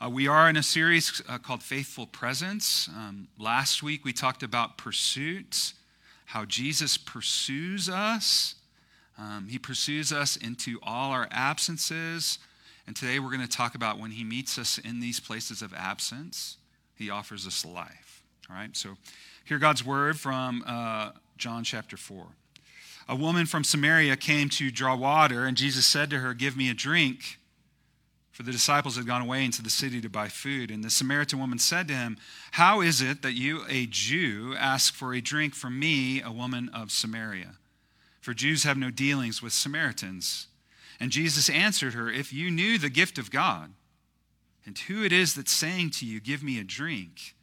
Uh, we are in a series uh, called Faithful Presence. Um, last week we talked about pursuit, how Jesus pursues us. Um, he pursues us into all our absences. And today we're going to talk about when he meets us in these places of absence, he offers us life. All right, so hear God's word from uh, John chapter 4. A woman from Samaria came to draw water, and Jesus said to her, Give me a drink. For the disciples had gone away into the city to buy food. And the Samaritan woman said to him, How is it that you, a Jew, ask for a drink from me, a woman of Samaria? For Jews have no dealings with Samaritans. And Jesus answered her, If you knew the gift of God, and who it is that's saying to you, Give me a drink,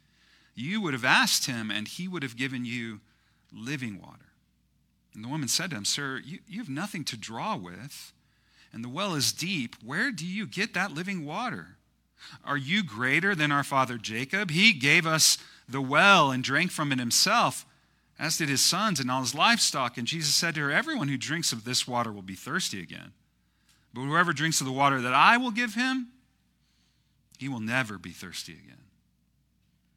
you would have asked him, and he would have given you living water. And the woman said to him, Sir, you, you have nothing to draw with, and the well is deep. Where do you get that living water? Are you greater than our father Jacob? He gave us the well and drank from it himself, as did his sons and all his livestock. And Jesus said to her, Everyone who drinks of this water will be thirsty again. But whoever drinks of the water that I will give him, he will never be thirsty again.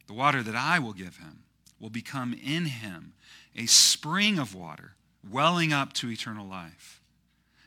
The water that I will give him will become in him a spring of water welling up to eternal life.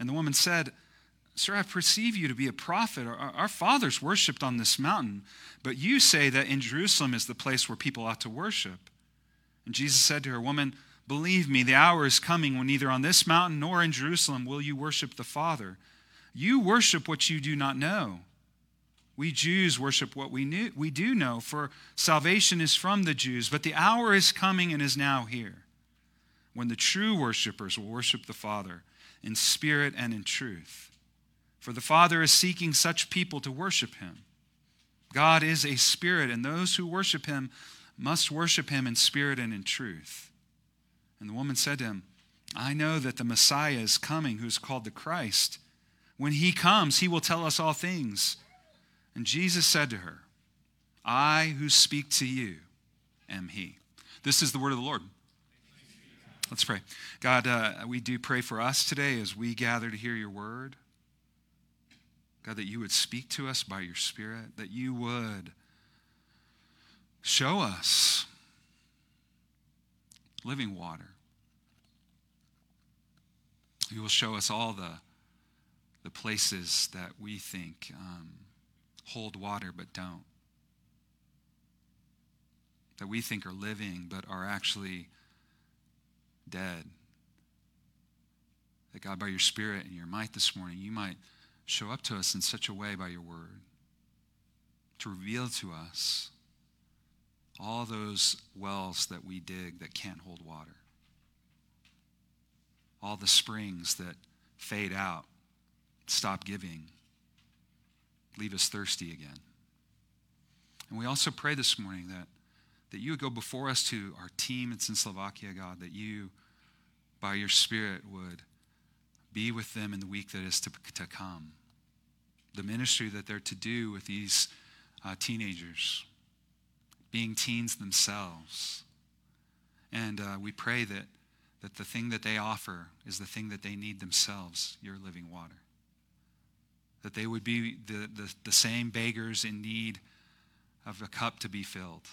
And the woman said, Sir, I perceive you to be a prophet. Our, our, fathers worshipped on this mountain, but you say that in Jerusalem is the place where people ought to worship. And Jesus said to her, Woman, believe me, the hour is coming when neither on this mountain nor in Jerusalem will you worship the Father. You worship what you do not know. We Jews worship what we, knew, we do know, for salvation is from the Jews, but the hour is coming and is now here when the true worshipers will worship the Father in spirit and in truth. For the Father is seeking such people to worship him. God is a spirit, and those who worship him must worship him in spirit and in truth. And the woman said to him, I know that the Messiah is coming, who is called the Christ. When he comes, he will tell us all things. And Jesus said to her, I who speak to you am he. This is the word of the Lord. Let's pray. God, uh, we do pray for us today as we gather to hear your word. God, that you would speak to us by your Spirit, that you would show us living water. You will show us all the, the places that we think um, hold water but don't. That we think are living but are actually dead. That God, by your Spirit and your might this morning, you might show up to us in such a way by your word to reveal to us all those wells that we dig that can't hold water, all the springs that fade out, stop giving, leave us thirsty again. And we also pray this morning that, that you would go before us to our team in Slovakia, God, that you by your Spirit, would be with them in the week that is to, to come. The ministry that they're to do with these uh, teenagers, being teens themselves. And uh, we pray that, that the thing that they offer is the thing that they need themselves your living water. That they would be the, the, the same beggars in need of a cup to be filled.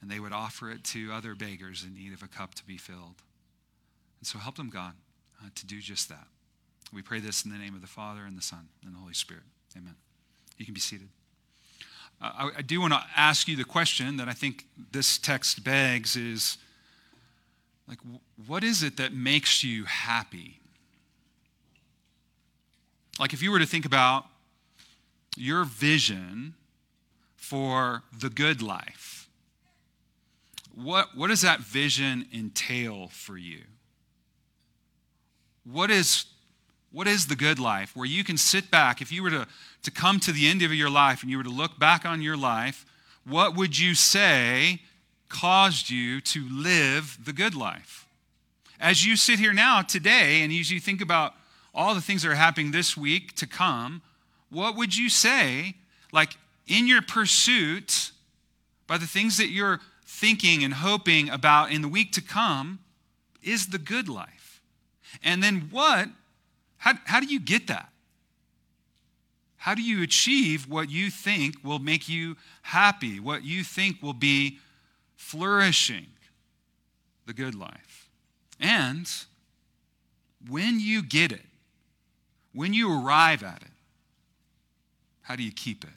And they would offer it to other beggars in need of a cup to be filled. And so help them, God, uh, to do just that. We pray this in the name of the Father, and the Son, and the Holy Spirit. Amen. You can be seated. Uh, I, I do want to ask you the question that I think this text begs is like, what is it that makes you happy? Like, if you were to think about your vision for the good life, what, what does that vision entail for you? What is What is the good life? Where you can sit back, if you were to, to come to the end of your life and you were to look back on your life, what would you say caused you to live the good life? As you sit here now, today, and as you think about all the things that are happening this week to come, what would you say, like in your pursuit, by the things that you're thinking and hoping about in the week to come, is the good life? And then what how, how do you get that? How do you achieve what you think will make you happy, what you think will be flourishing, the good life? And when you get it, when you arrive at it, how do you keep it?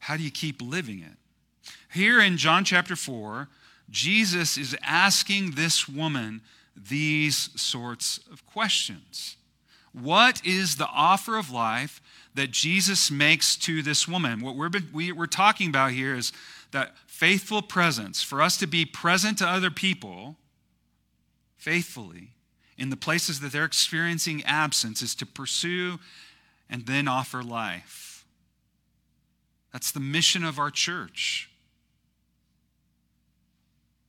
How do you keep living it? Here in John chapter 4, Jesus is asking this woman these sorts of questions. What is the offer of life that Jesus makes to this woman? What we're, we, are talking about here is that faithful presence, for us to be present to other people faithfully in the places that they're experiencing absence, is to pursue and then offer life. That's the mission of our church.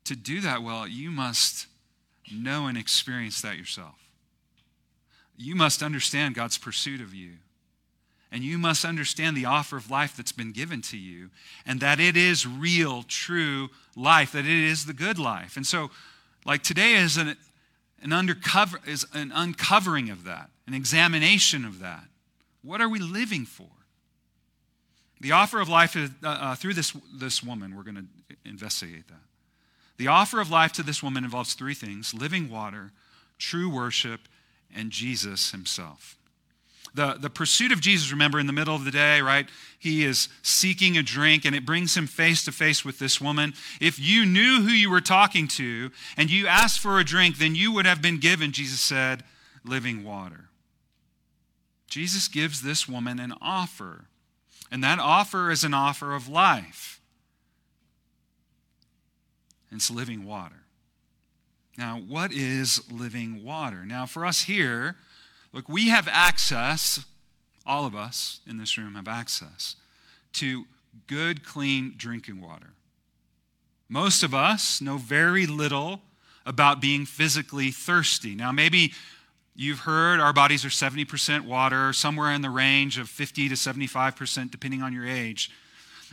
To do that well, you must know and experience that yourself. You must understand God's pursuit of you. And you must understand the offer of life that's been given to you, and that it is real, true life, that it is the good life. And so, like today is an, an undercover is an uncovering of that, an examination of that. What are we living for? The offer of life uh, uh, through this, this woman, we're going to investigate that. The offer of life to this woman involves three things living water, true worship, and Jesus himself. The, the pursuit of Jesus, remember, in the middle of the day, right? He is seeking a drink and it brings him face to face with this woman. If you knew who you were talking to and you asked for a drink, then you would have been given, Jesus said, living water. Jesus gives this woman an offer, and that offer is an offer of life. It's living water. Now, what is living water? Now, for us here, look, we have access, all of us in this room have access to good, clean drinking water. Most of us know very little about being physically thirsty. Now, maybe you've heard our bodies are 70% water, somewhere in the range of 50 to 75%, depending on your age.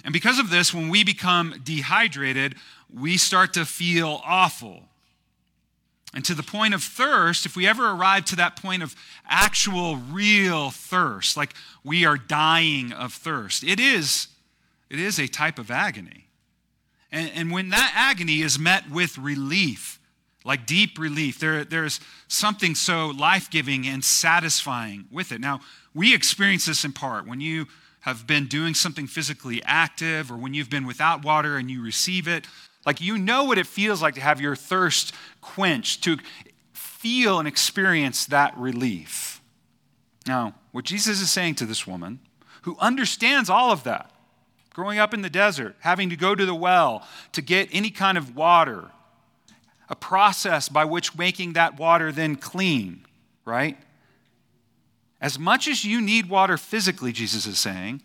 And because of this, when we become dehydrated, we start to feel awful. And to the point of thirst, if we ever arrive to that point of actual, real thirst, like we are dying of thirst, it is, it is a type of agony. And, and when that agony is met with relief, like deep relief, there, there's something so life giving and satisfying with it. Now, we experience this in part. When you have been doing something physically active or when you've been without water and you receive it. Like you know what it feels like to have your thirst quenched, to feel and experience that relief. Now, what Jesus is saying to this woman, who understands all of that, growing up in the desert, having to go to the well to get any kind of water, a process by which making that water then clean, right? As much as you need water physically, Jesus is saying,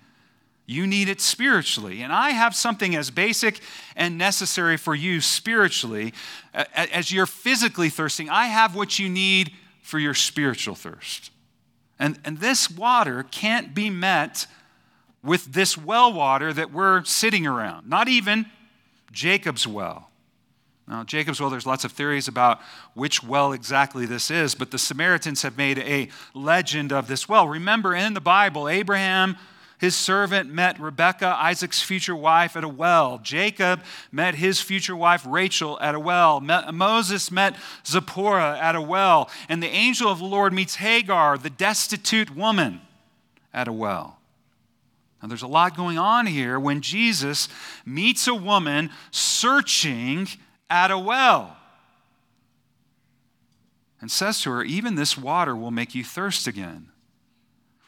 you need it spiritually. And I have something as basic and necessary for you spiritually. As you're physically thirsting, I have what you need for your spiritual thirst. And, and this water can't be met with this well water that we're sitting around, not even Jacob's well. Now, Jacob's well, there's lots of theories about which well exactly this is, but the Samaritans have made a legend of this well. Remember, in the Bible, Abraham, his servant, met Rebekah, Isaac's future wife, at a well. Jacob met his future wife, Rachel, at a well. Moses met Zipporah at a well. And the angel of the Lord meets Hagar, the destitute woman, at a well. Now, there's a lot going on here when Jesus meets a woman searching at a well and says to her, Even this water will make you thirst again.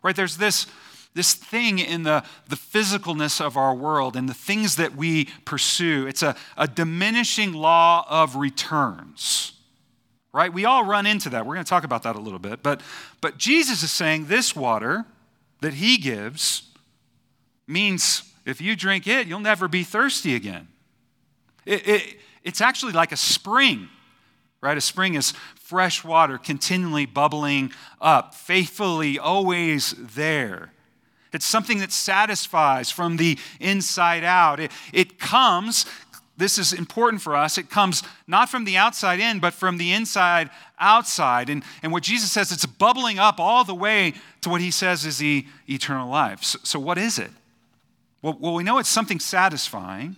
Right? There's this, this thing in the, the physicalness of our world and the things that we pursue. It's a, a diminishing law of returns. right? We all run into that. We're going to talk about that a little bit. But, but Jesus is saying this water that he gives means if you drink it, you'll never be thirsty again. It, it, it's actually like a spring, right? A spring is fresh water continually bubbling up, faithfully always there. It's something that satisfies from the inside out. It, it comes, this is important for us, it comes not from the outside in, but from the inside outside. And, and what Jesus says, it's bubbling up all the way to what he says is the eternal life. So, so what is it? Well, well, we know it's something satisfying.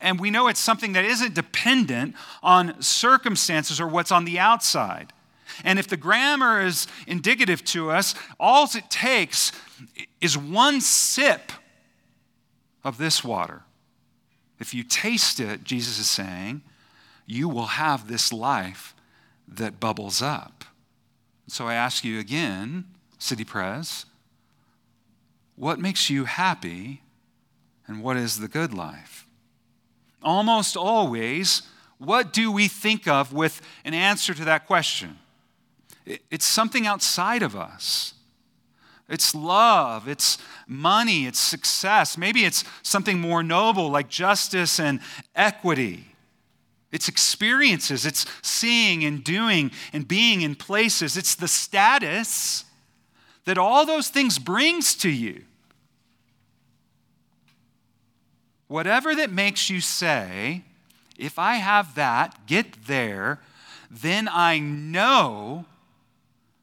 And we know it's something that isn't dependent on circumstances or what's on the outside. And if the grammar is indicative to us, all it takes is one sip of this water. If you taste it, Jesus is saying, you will have this life that bubbles up. So I ask you again, City Pres, what makes you happy and what is the good life? Almost always, what do we think of with an answer to that question? It's something outside of us. It's love, it's money, it's success. Maybe it's something more noble like justice and equity. It's experiences, it's seeing and doing and being in places. It's the status that all those things brings to you. Whatever that makes you say, if I have that, get there, then I know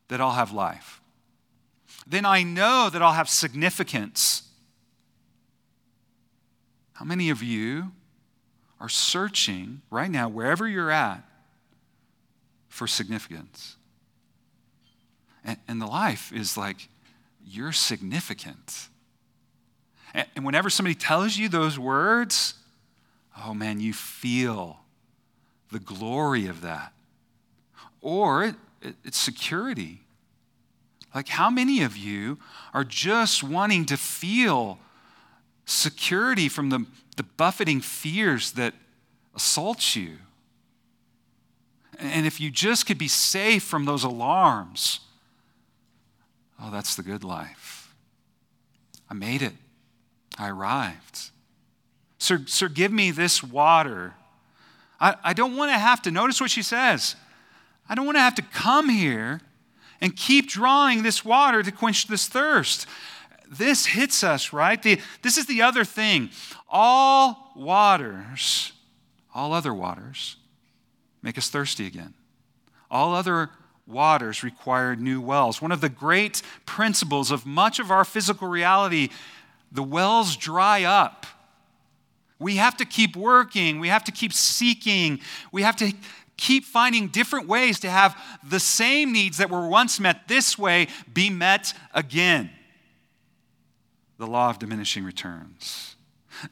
that I'll have life. Then I know that I'll have significance. How many of you are searching right now, wherever you're at, for significance? And, and the life is like, you're significant. And whenever somebody tells you those words, oh man, you feel the glory of that. Or it, it, it's security. Like, how many of you are just wanting to feel security from the, the buffeting fears that assault you? And if you just could be safe from those alarms, oh, that's the good life. I made it. I arrived. Sir, sir give me this water. I, I don't want to have to, notice what she says. I don't want to have to come here and keep drawing this water to quench this thirst. This hits us, right? The, this is the other thing. All waters, all other waters, make us thirsty again. All other waters require new wells. One of the great principles of much of our physical reality the wells dry up. We have to keep working. We have to keep seeking. We have to keep finding different ways to have the same needs that were once met this way be met again. The law of diminishing returns.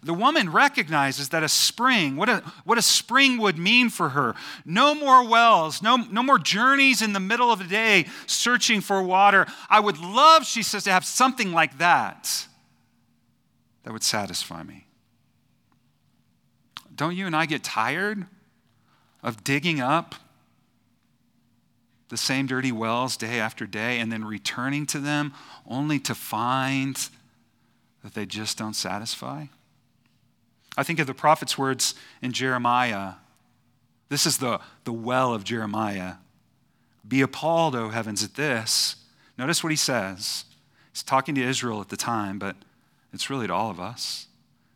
The woman recognizes that a spring, what a, what a spring would mean for her. No more wells, no, no more journeys in the middle of the day searching for water. I would love, she says, to have something like that that would satisfy me. Don't you and I get tired of digging up the same dirty wells day after day and then returning to them only to find that they just don't satisfy? I think of the prophet's words in Jeremiah. This is the, the well of Jeremiah. Be appalled, O heavens, at this. Notice what he says. He's talking to Israel at the time, but it's really to all of us.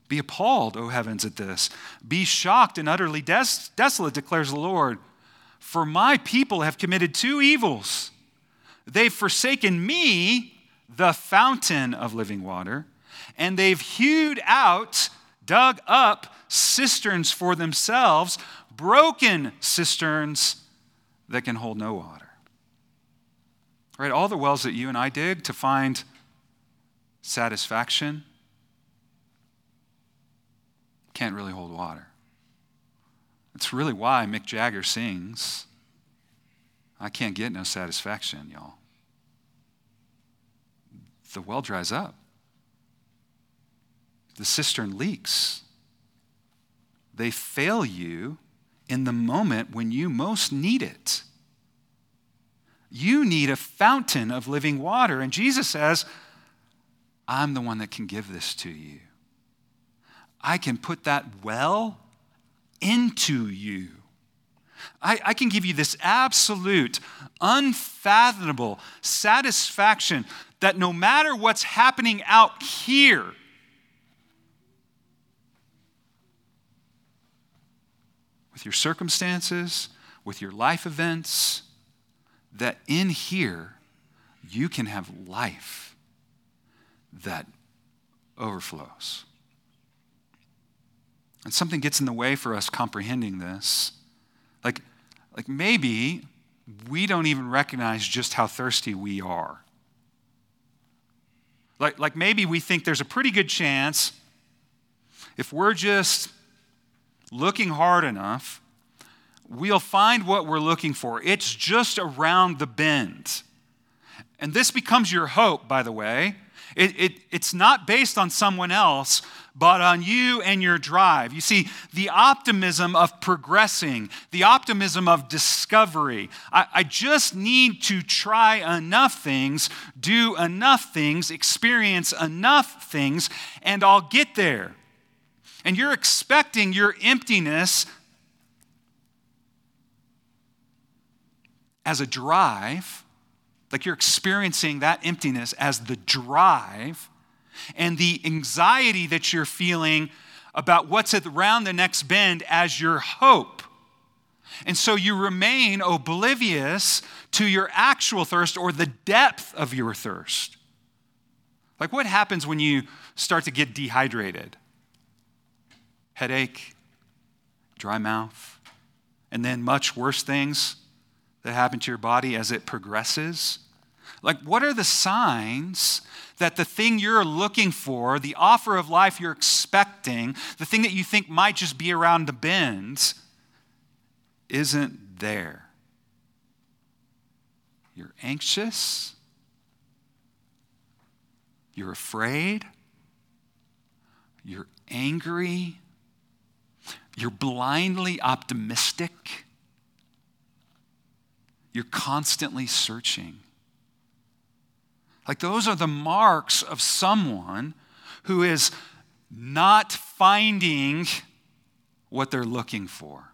Be appalled, O heavens, at this. Be shocked and utterly des- desolate, declares the Lord. For my people have committed two evils. They've forsaken me, the fountain of living water, and they've hewed out, dug up cisterns for themselves, broken cisterns that can hold no water. Right? All the wells that you and I dig to find satisfaction can't really hold water. That's really why Mick Jagger sings, I can't get no satisfaction, y'all. The well dries up, the cistern leaks. They fail you in the moment when you most need it. You need a fountain of living water. And Jesus says, I'm the one that can give this to you. I can put that well into you. I, I, can give you this absolute, unfathomable satisfaction that no matter what's happening out here, with your circumstances, with your life events, that in here you can have life that overflows. And something gets in the way for us comprehending this. Like, like maybe we don't even recognize just how thirsty we are. Like, like maybe we think there's a pretty good chance if we're just looking hard enough, we'll find what we're looking for. It's just around the bend. And this becomes your hope, by the way. It, it, it's not based on someone else, but on you and your drive. You see, the optimism of progressing, the optimism of discovery. I, I just need to try enough things, do enough things, experience enough things, and I'll get there. And you're expecting your emptiness as a drive like you're experiencing that emptiness as the drive and the anxiety that you're feeling about what's around the next bend as your hope. And so you remain oblivious to your actual thirst or the depth of your thirst. Like what happens when you start to get dehydrated? Headache, dry mouth, and then much worse things that happen to your body as it progresses? Like, what are the signs that the thing you're looking for, the offer of life you're expecting, the thing that you think might just be around the bend, isn't there? You're anxious. You're afraid. You're angry. You're blindly optimistic. You're constantly searching. Like, those are the marks of someone who is not finding what they're looking for.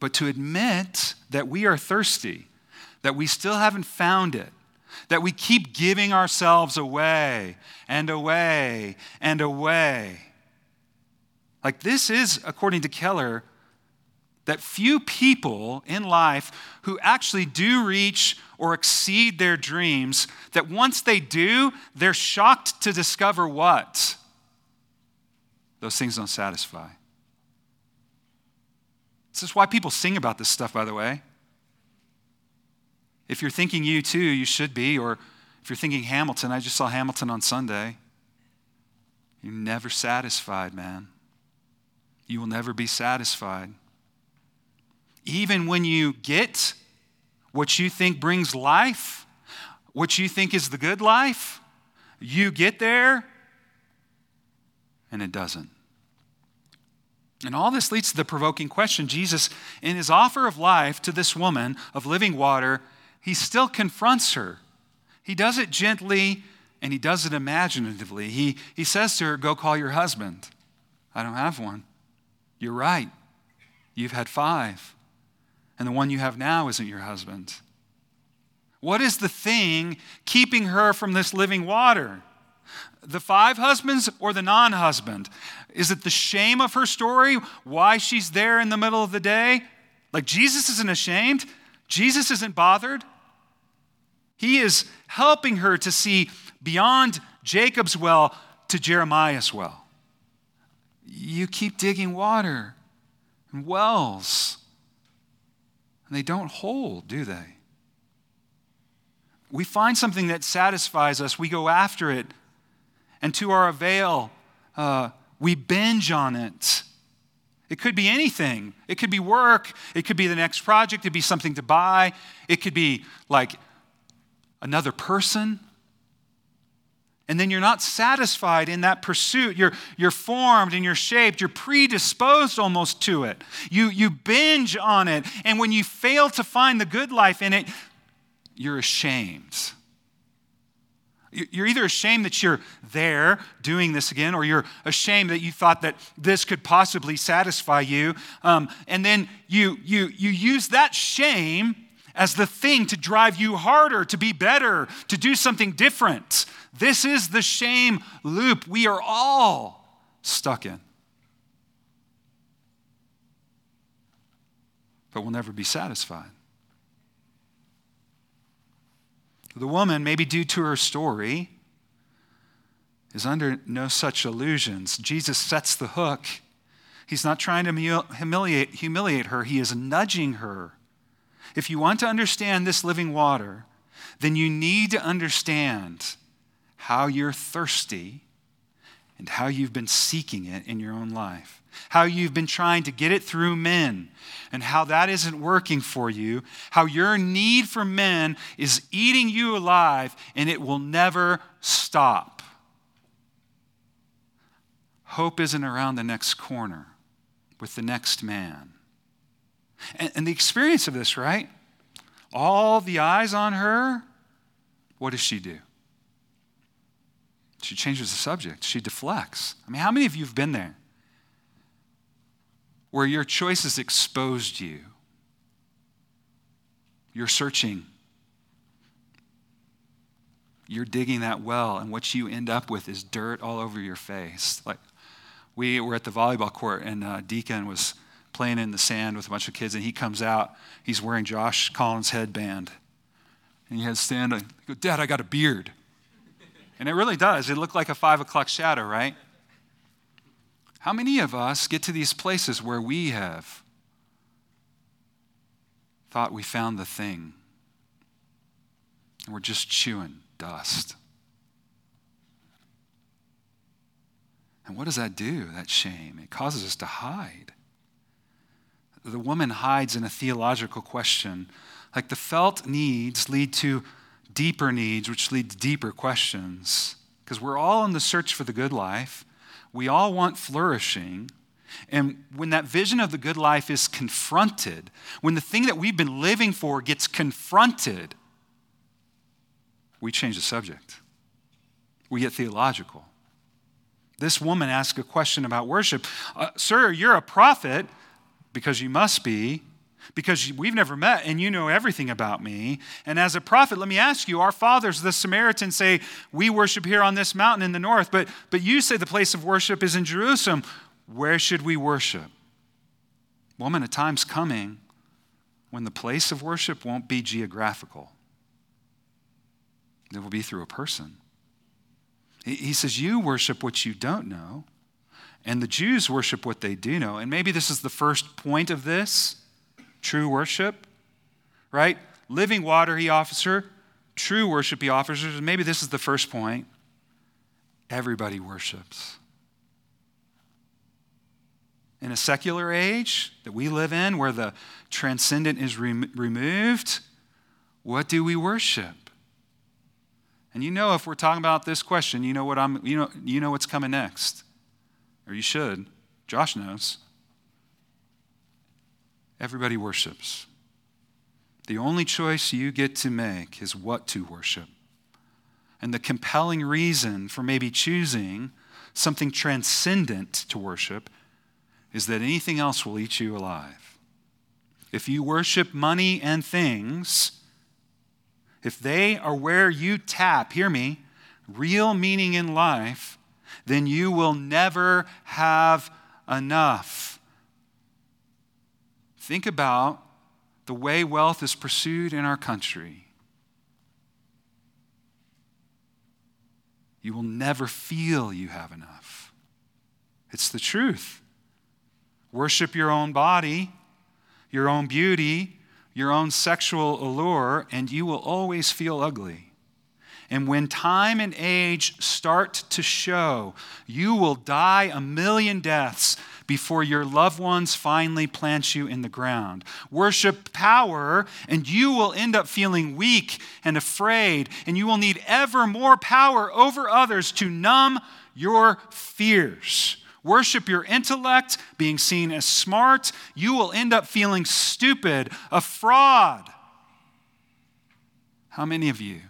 But to admit that we are thirsty, that we still haven't found it, that we keep giving ourselves away and away and away. Like, this is, according to Keller, that few people in life who actually do reach or exceed their dreams, that once they do, they're shocked to discover what? Those things don't satisfy. This is why people sing about this stuff, by the way. If you're thinking U2, you should be, or if you're thinking Hamilton, I just saw Hamilton on Sunday. You're never satisfied, man. You will never be satisfied even when you get what you think brings life, what you think is the good life, you get there and it doesn't. And all this leads to the provoking question Jesus, in his offer of life to this woman of living water, he still confronts her. He does it gently and he does it imaginatively. He, he says to her, Go call your husband. I don't have one. You're right. You've had five and the one you have now isn't your husband? What is the thing keeping her from this living water? The five husbands or the non husband? Is it the shame of her story? Why she's there in the middle of the day? Like Jesus isn't ashamed, Jesus isn't bothered. He is helping her to see beyond Jacob's well to Jeremiah's well. You keep digging water and wells and they don't hold, do they? We find something that satisfies us, we go after it, and to our avail, uh, we binge on it. It could be anything. It could be work. It could be the next project. It could be something to buy. It could be like another person. And then you're not satisfied in that pursuit. You're, you're formed and you're shaped. You're predisposed almost to it. You, you binge on it. And when you fail to find the good life in it, you're ashamed. You're either ashamed that you're there doing this again, or you're ashamed that you thought that this could possibly satisfy you. Um, and then you, you, you use that shame as the thing to drive you harder, to be better, to do something different. This is the shame loop we are all stuck in. But we'll never be satisfied. The woman, maybe due to her story, is under no such illusions. Jesus sets the hook. He's not trying to humiliate, humiliate her, he is nudging her. If you want to understand this living water, then you need to understand how you're thirsty and how you've been seeking it in your own life how you've been trying to get it through men, and how that isn't working for you, how your need for men is eating you alive, and it will never stop. Hope isn't around the next corner with the next man. And, and the experience of this, right? All the eyes on her, what does she do? She changes the subject. She deflects. I mean, how many of you have been there? where your choices exposed you. You're searching. You're digging that well, and what you end up with is dirt all over your face. Like we were at the volleyball court, and uh, Deacon was playing in the sand with a bunch of kids, and he comes out. He's wearing Josh Collins' headband, and he has stand. Go, Dad, I got a beard, and it really does. It looked like a five o'clock shadow, right? How many of us get to these places where we have thought we found the thing and we're just chewing dust? And what does that do, that shame? It causes us to hide. The woman hides in a theological question. Like the felt needs lead to deeper needs, which lead to deeper questions. Because we're all in the search for the good life. We all want flourishing. And when that vision of the good life is confronted, when the thing that we've been living for gets confronted, we change the subject. We get theological. This woman asks a question about worship uh, Sir, you're a prophet because you must be because we've never met and you know everything about me. And as a prophet, let me ask you our fathers, the Samaritans, say, We worship here on this mountain in the north, but, but you say the place of worship is in Jerusalem. Where should we worship? Woman, a time's coming when the place of worship won't be geographical, it will be through a person. He says, You worship what you don't know, and the Jews worship what they do know. And maybe this is the first point of this true worship, right? Living water he offers her, true worship he offers her. Maybe this is the first point. Everybody worships. In a secular age that we live in, where the transcendent is rem- removed, what do we worship? And you know, if we're talking about this question, you know what I'm, you know, you know what's coming next, or you should. Josh knows. Everybody worships. The only choice you get to make is what to worship. And the compelling reason for maybe choosing something transcendent to worship is that anything else will eat you alive. If you worship money and things, if they are where you tap, hear me, real meaning in life, then you will never have enough. Think about the way wealth is pursued in our country. You will never feel you have enough. It's the truth. Worship your own body, your own beauty, your own sexual allure, and you will always feel ugly. And when time and age start to show, you will die a million deaths before your loved ones finally plant you in the ground. Worship power, and you will end up feeling weak and afraid, and you will need ever more power over others to numb your fears. Worship your intellect, being seen as smart. You will end up feeling stupid, a fraud. How many of you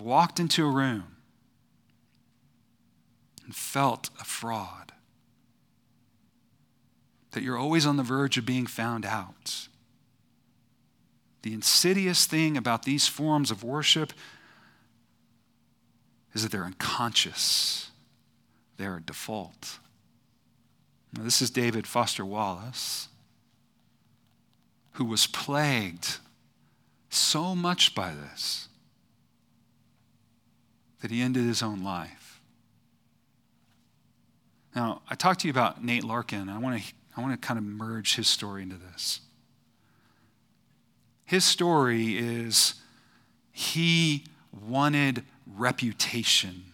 walked into a room and felt a fraud? That you're always on the verge of being found out. The insidious thing about these forms of worship is that they're unconscious, they're a default. Now, this is David Foster Wallace, who was plagued so much by this that he ended his own life. Now, I talked to you about Nate Larkin. I want to, I want to kind of merge his story into this. His story is he wanted reputation.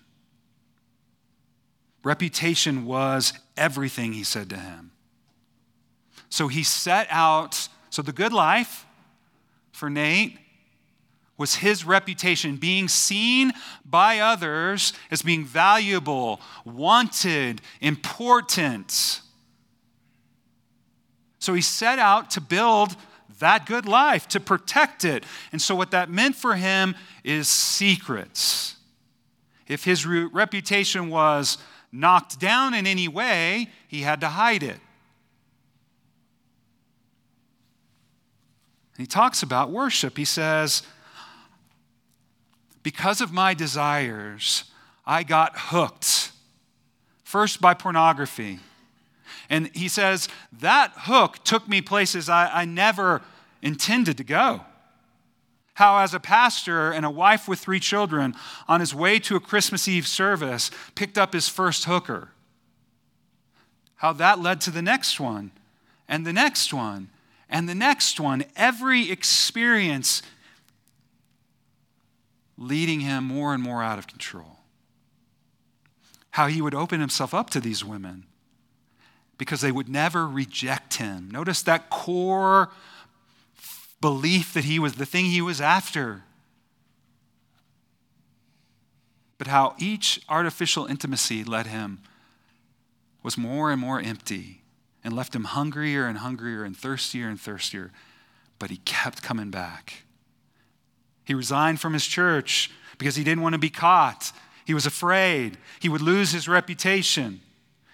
Reputation was everything, he said to him. So he set out, so the good life for Nate was his reputation, being seen by others as being valuable, wanted, important. So he set out to build that good life, to protect it. And so, what that meant for him is secrets. If his reputation was knocked down in any way, he had to hide it. he talks about worship. He says, Because of my desires, I got hooked. First by pornography. And he says, That hook took me places I, I never intended to go. How, as a pastor and a wife with three children, on his way to a Christmas Eve service, picked up his first hooker. How that led to the next one, and the next one, and the next one. Every experience leading him more and more out of control. How he would open himself up to these women because they would never reject him. Notice that core belief that he was the thing he was after. But how each artificial intimacy led him was more and more empty and left him hungrier and hungrier and thirstier and thirstier. But he kept coming back. He resigned from his church because he didn't want to be caught. He was afraid he would lose his reputation.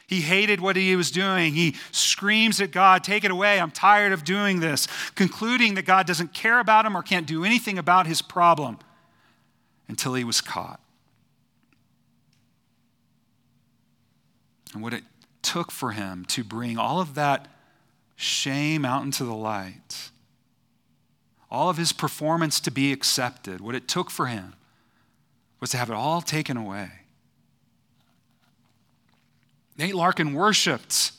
He hated what he was doing. He screams at God, Take it away. I'm tired of doing this, concluding that God doesn't care about him or can't do anything about his problem until he was caught. And what it took for him to bring all of that shame out into the light, all of his performance to be accepted, what it took for him was to have it all taken away. Nate Larkin worshiped.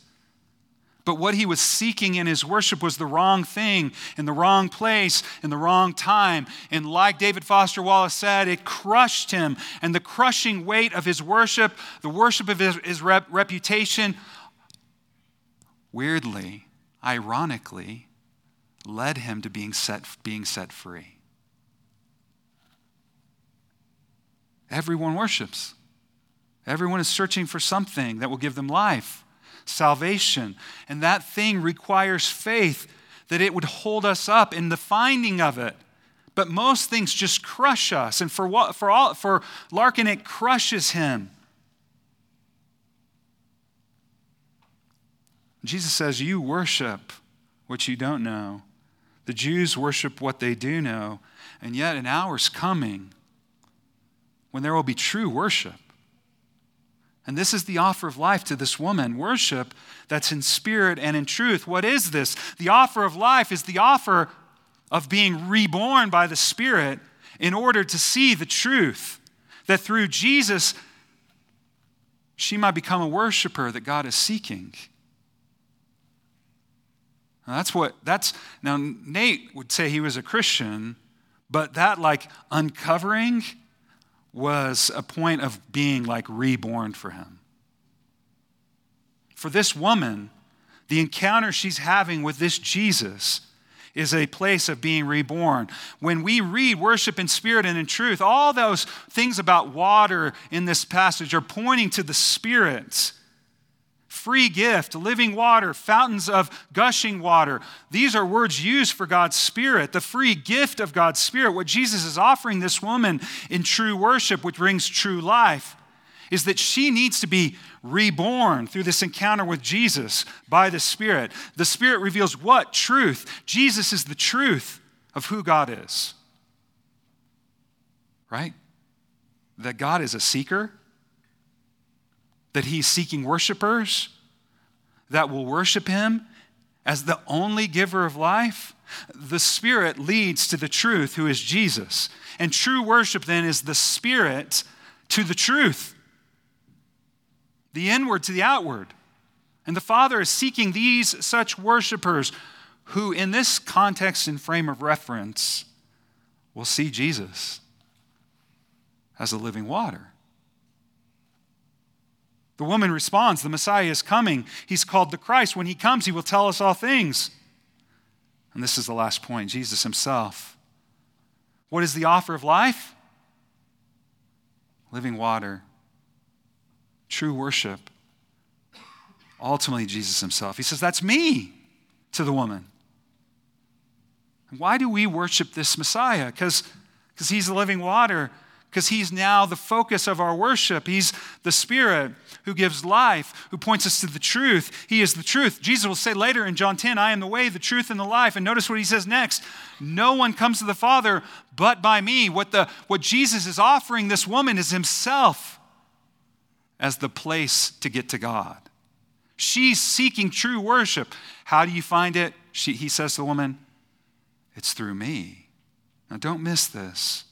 But what he was seeking in his worship was the wrong thing, in the wrong place, in the wrong time. And like David Foster Wallace said, it crushed him. And the crushing weight of his worship, the worship of his, his rep, reputation, weirdly, ironically, led him to being set, being set free. Everyone worships. Everyone is searching for something that will give them life, salvation. And that thing requires faith that it would hold us up in the finding of it. But most things just crush us. And for, what, for, all, for Larkin, it crushes him. Jesus says, You worship what you don't know. The Jews worship what they do know. And yet, an hour's coming when there will be true worship and this is the offer of life to this woman worship that's in spirit and in truth. What is this? The offer of life is the offer of being reborn by the Spirit in order to see the truth. That through Jesus, she might become a worshiper that God is seeking. Now that's what, that's, now Nate would say he was a Christian, but that like uncovering, was a point of being like reborn for him. for this woman, the encounter she's having with this Jesus is a place of being reborn. When we read worship in spirit and in truth, all those things about water in this passage are pointing to the Spirit. Free gift, living water, fountains of gushing water. These are words used for God's Spirit, the free gift of God's Spirit. What Jesus is offering this woman in true worship, which brings true life, is that she needs to be reborn through this encounter with Jesus by the Spirit. The Spirit reveals what? Truth. Jesus is the truth of who God is. Right? That God is a seeker, that He's seeking worshipers that will worship Him as the only giver of life. The Spirit leads to the truth, who is Jesus. And true worship then is the Spirit to the truth the inward to the outward. And the Father is seeking these such worshipers who, in this context and frame of reference, will see Jesus as the living water. The woman responds, The Messiah is coming. He's called the Christ. When he comes, he will tell us all things. And this is the last point Jesus himself. What is the offer of life? Living water true worship, ultimately Jesus himself. He says, That's me to the woman. Why do we worship this Messiah? Because he's the living water, because he's now the focus of our worship. He's the Spirit who gives life, who points us to the truth. He is the truth. Jesus will say later in John 10, I am the way, the truth, and the life. And notice what he says next No one comes to the Father but by me. What, the, what Jesus is offering this woman is himself as the place to get to God. She's seeking true worship. How do you find it? She, he says to the woman, It's through me. Now, don't miss this.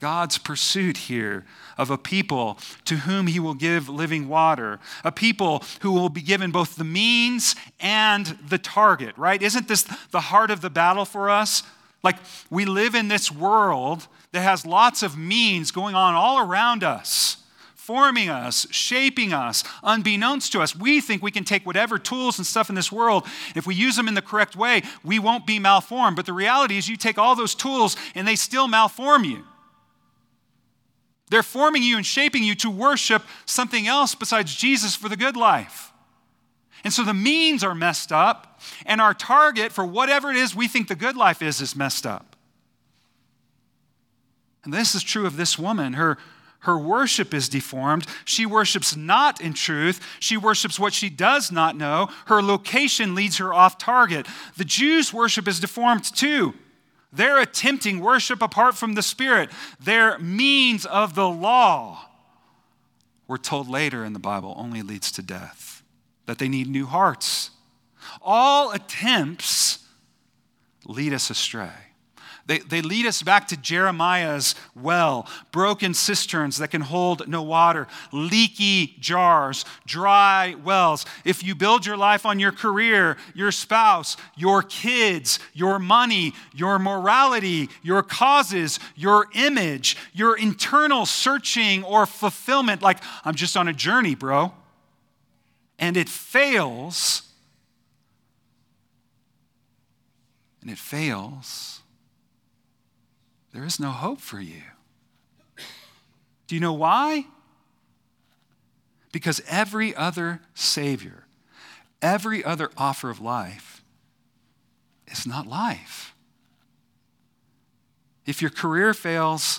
God's pursuit here of a people to whom he will give living water, a people who will be given both the means and the target, right? Isn't this the heart of the battle for us? Like, we live in this world that has lots of means going on all around us forming us, shaping us, unbeknownst to us. We think we can take whatever tools and stuff in this world, if we use them in the correct way, we won't be malformed. But the reality is, you take all those tools and they still malform you. They're forming you and shaping you to worship something else besides Jesus for the good life. And so the means are messed up, and our target for whatever it is we think the good life is is messed up. And this is true of this woman. Her, her worship is deformed. She worships not in truth. She worships what she does not know. Her location leads her off target. The Jews' worship is deformed too. They're attempting worship apart from the Spirit. Their means of the law, we're told later in the Bible, only leads to death, that they need new hearts. All attempts lead us astray. They, they lead us back to Jeremiah's well, broken cisterns that can hold no water, leaky jars, dry wells. If you build your life on your career, your spouse, your kids, your money, your morality, your causes, your image, your internal searching or fulfillment, like, I'm just on a journey, bro, and it fails, and it fails there is no hope for you. Do you know why? Because every other Savior, every other offer of life is not life. If your career fails,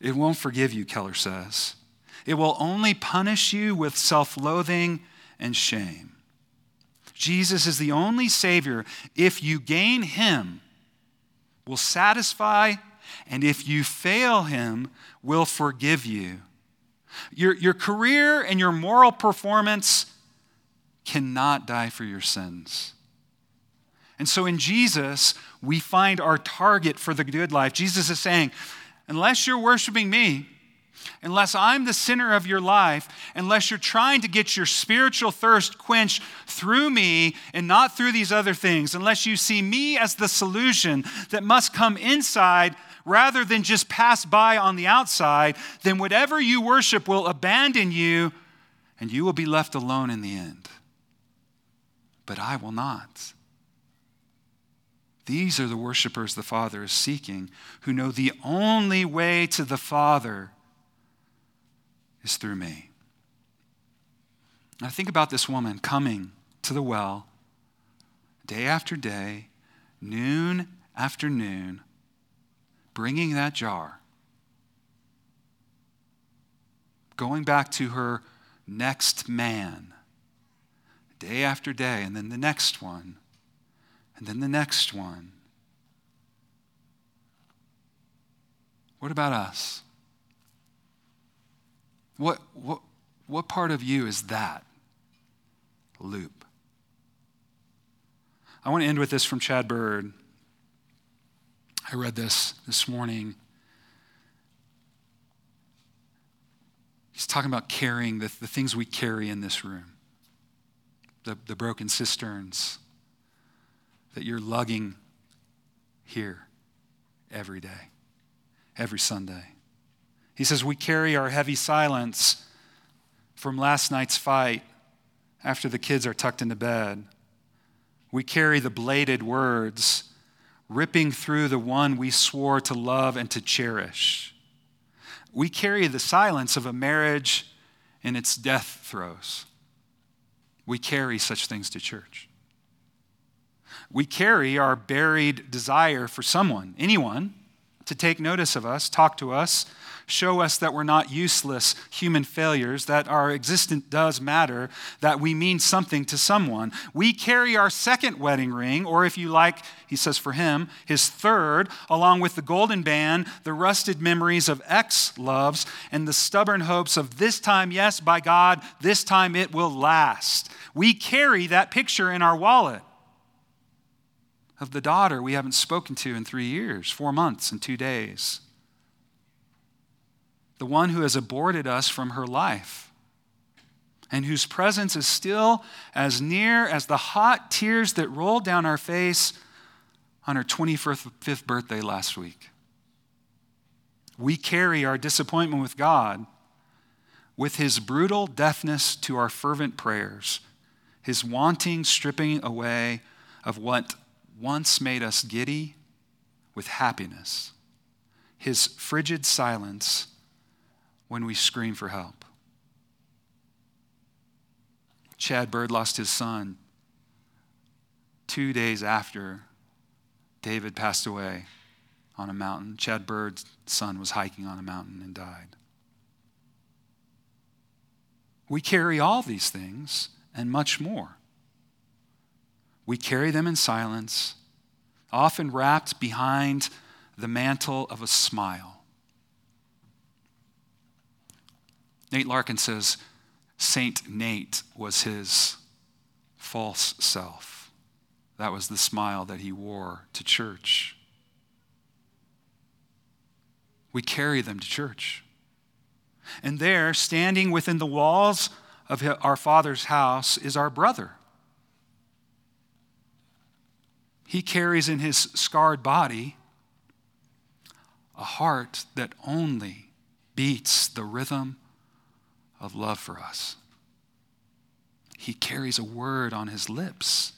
it won't forgive you, Keller says. It will only punish you with self loathing and shame. Jesus is the only Savior, if you gain Him, will satisfy and if you fail him, will forgive you. Your, your career and your moral performance cannot die for your sins. And so in Jesus, we find our target for the good life. Jesus is saying, unless you're worshiping me, unless I'm the center of your life, unless you're trying to get your spiritual thirst quenched through me and not through these other things, unless you see me as the solution that must come inside rather than just pass by on the outside, then whatever you worship will abandon you and you will be left alone in the end. But I will not. These are the worshipers the Father is seeking, who know the only way to the Father is through me. I think about this woman coming to the well day after day, noon after noon, bringing that jar, going back to her next man, day after day, and then the next one and then the next one. What about us? What, what, what part of you is that loop? I want to end with this from Chad Bird. I read this this morning. He's talking about carrying the, the things we carry in this room the, the broken cisterns, that you're lugging here every day, every Sunday. He says, We carry our heavy silence from last night's fight after the kids are tucked into bed. We carry the bladed words ripping through the one we swore to love and to cherish. We carry the silence of a marriage in its death throes. We carry such things to church. We carry our buried desire for someone, anyone, to take notice of us, talk to us, show us that we're not useless human failures, that our existence does matter, that we mean something to someone. We carry our second wedding ring, or if you like, he says for him, his third, along with the golden band, the rusted memories of ex loves, and the stubborn hopes of this time, yes, by God, this time it will last. We carry that picture in our wallet of the daughter we haven't spoken to in three years, four months, and two days. The one who has aborted us from her life and whose presence is still as near as the hot tears that rolled down our face on her 25th birthday last week. We carry our disappointment with God with his brutal deafness to our fervent prayers, his wanting stripping away of what once made us giddy with happiness, his frigid silence when we scream for help. Chad Bird lost his son two days after David passed away on a mountain. Chad Bird's son was hiking on a mountain and died. We carry all these things and much more. We carry them in silence, often wrapped behind the mantle of a smile. Nate Larkin says Saint Nate was his false self. That was the smile that he wore to church. We carry them to church. And there, standing within the walls of our Father's house, is our brother he carries in his scarred body a heart that only beats the rhythm of love for us. He carries a word on his lips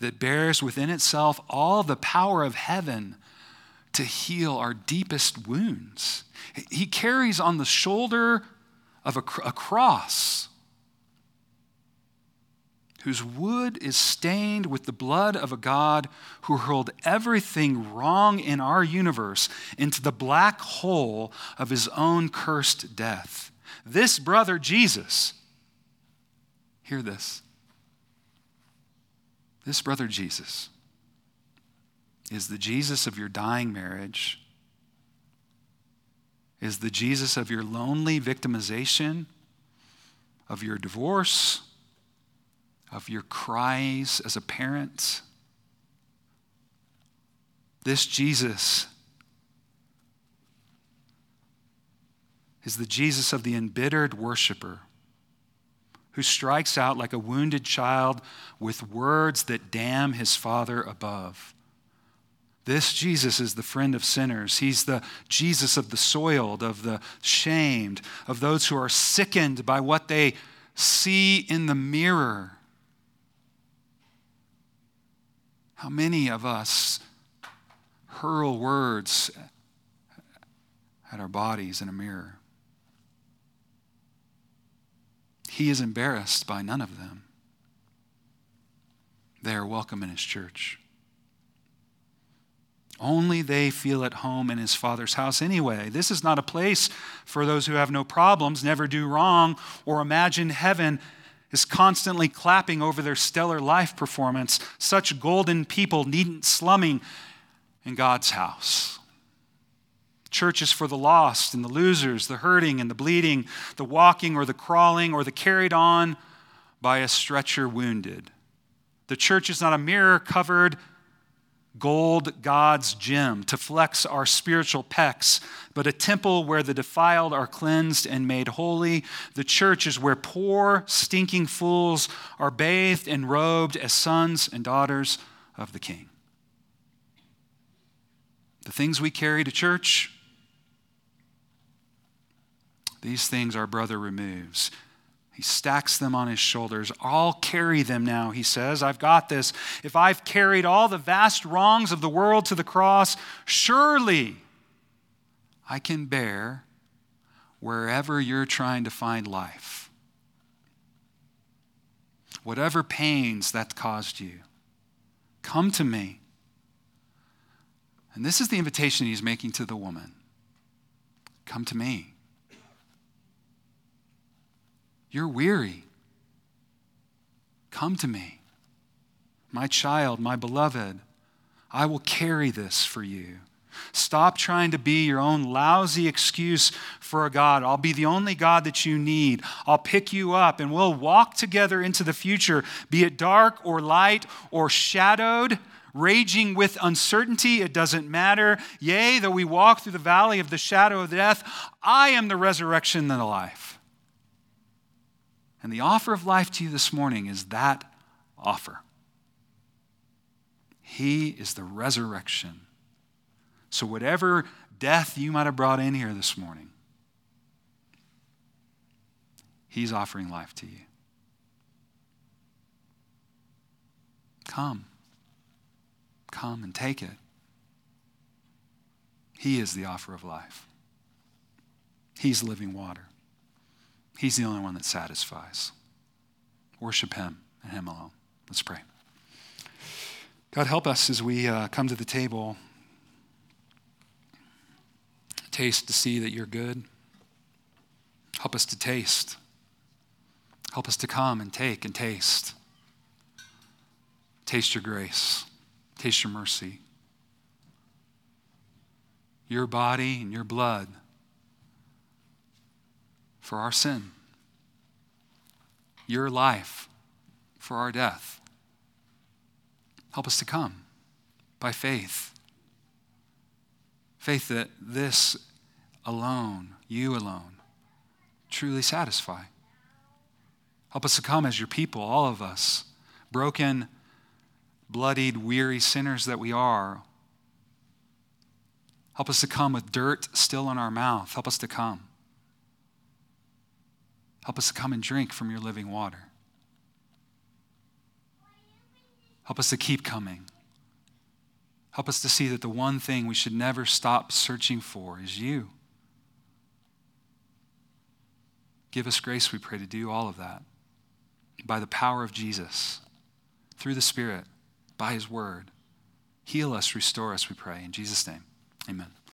that bears within itself all the power of heaven to heal our deepest wounds. He carries on the shoulder of a, a cross whose wood is stained with the blood of a God who hurled everything wrong in our universe into the black hole of his own cursed death. This brother, Jesus, hear this. This brother, Jesus, is the Jesus of your dying marriage, is the Jesus of your lonely victimization, of your divorce of your cries as a parent. This Jesus is the Jesus of the embittered worshiper who strikes out like a wounded child with words that damn his father above. This Jesus is the friend of sinners. He's the Jesus of the soiled, of the shamed, of those who are sickened by what they see in the mirror. How many of us hurl words at our bodies in a mirror? He is embarrassed by none of them. They are welcome in his church. Only they feel at home in his father's house anyway. This is not a place for those who have no problems, never do wrong, or imagine heaven is constantly clapping over their stellar life performance. Such golden people needn't slumming in God's house. Church is for the lost and the losers, the hurting and the bleeding, the walking or the crawling or the carried on by a stretcher wounded. The church is not a mirror covered gold Gold's Gym to flex our spiritual pecs, but a temple where the defiled are cleansed and made holy. The church is where poor, stinking fools are bathed and robed as sons and daughters of the King. The things we carry to church these things our brother removes. He stacks them on his shoulders. I'll carry them now, he says. I've got this. If I've carried all the vast wrongs of the world to the cross, surely I can bear wherever you're trying to find life. Whatever pains that caused you, come to me. And this is the invitation he's making to the woman come to me. You're weary. Come to me. My child, my beloved, I will carry this for you. Stop trying to be your own lousy excuse for a God. I'll be the only God that you need. I'll pick you up and we'll walk together into the future, be it dark or light or shadowed, raging with uncertainty. It doesn't matter. Yea, though we walk through the valley of the shadow of death, I am the resurrection and the life. And the offer of life to you this morning is that offer. He is the resurrection. So, whatever death you might have brought in here this morning, He's offering life to you. Come. Come and take it. He is the offer of life. He's living water. He's the only one that satisfies. Worship Him and Him alone. Let's pray. God, help us as we uh, come to the table. Taste to see that you're good. Help us to taste. Help us to come and take and taste. Taste your grace. Taste your mercy. Your body and your blood for our sin, your life for our death. Help us to come by faith. Faith that this alone, you alone, truly satisfy. Help us to come as your people, all of us, broken, bloodied, weary sinners that we are. Help us to come with dirt still in our mouth. Help us to come. Help us to come and drink from your living water. Help us to keep coming. Help us to see that the one thing we should never stop searching for is you. Give us grace, we pray, to do all of that by the power of Jesus, through the Spirit, by His Word. Heal us, restore us, we pray. In Jesus' name, amen.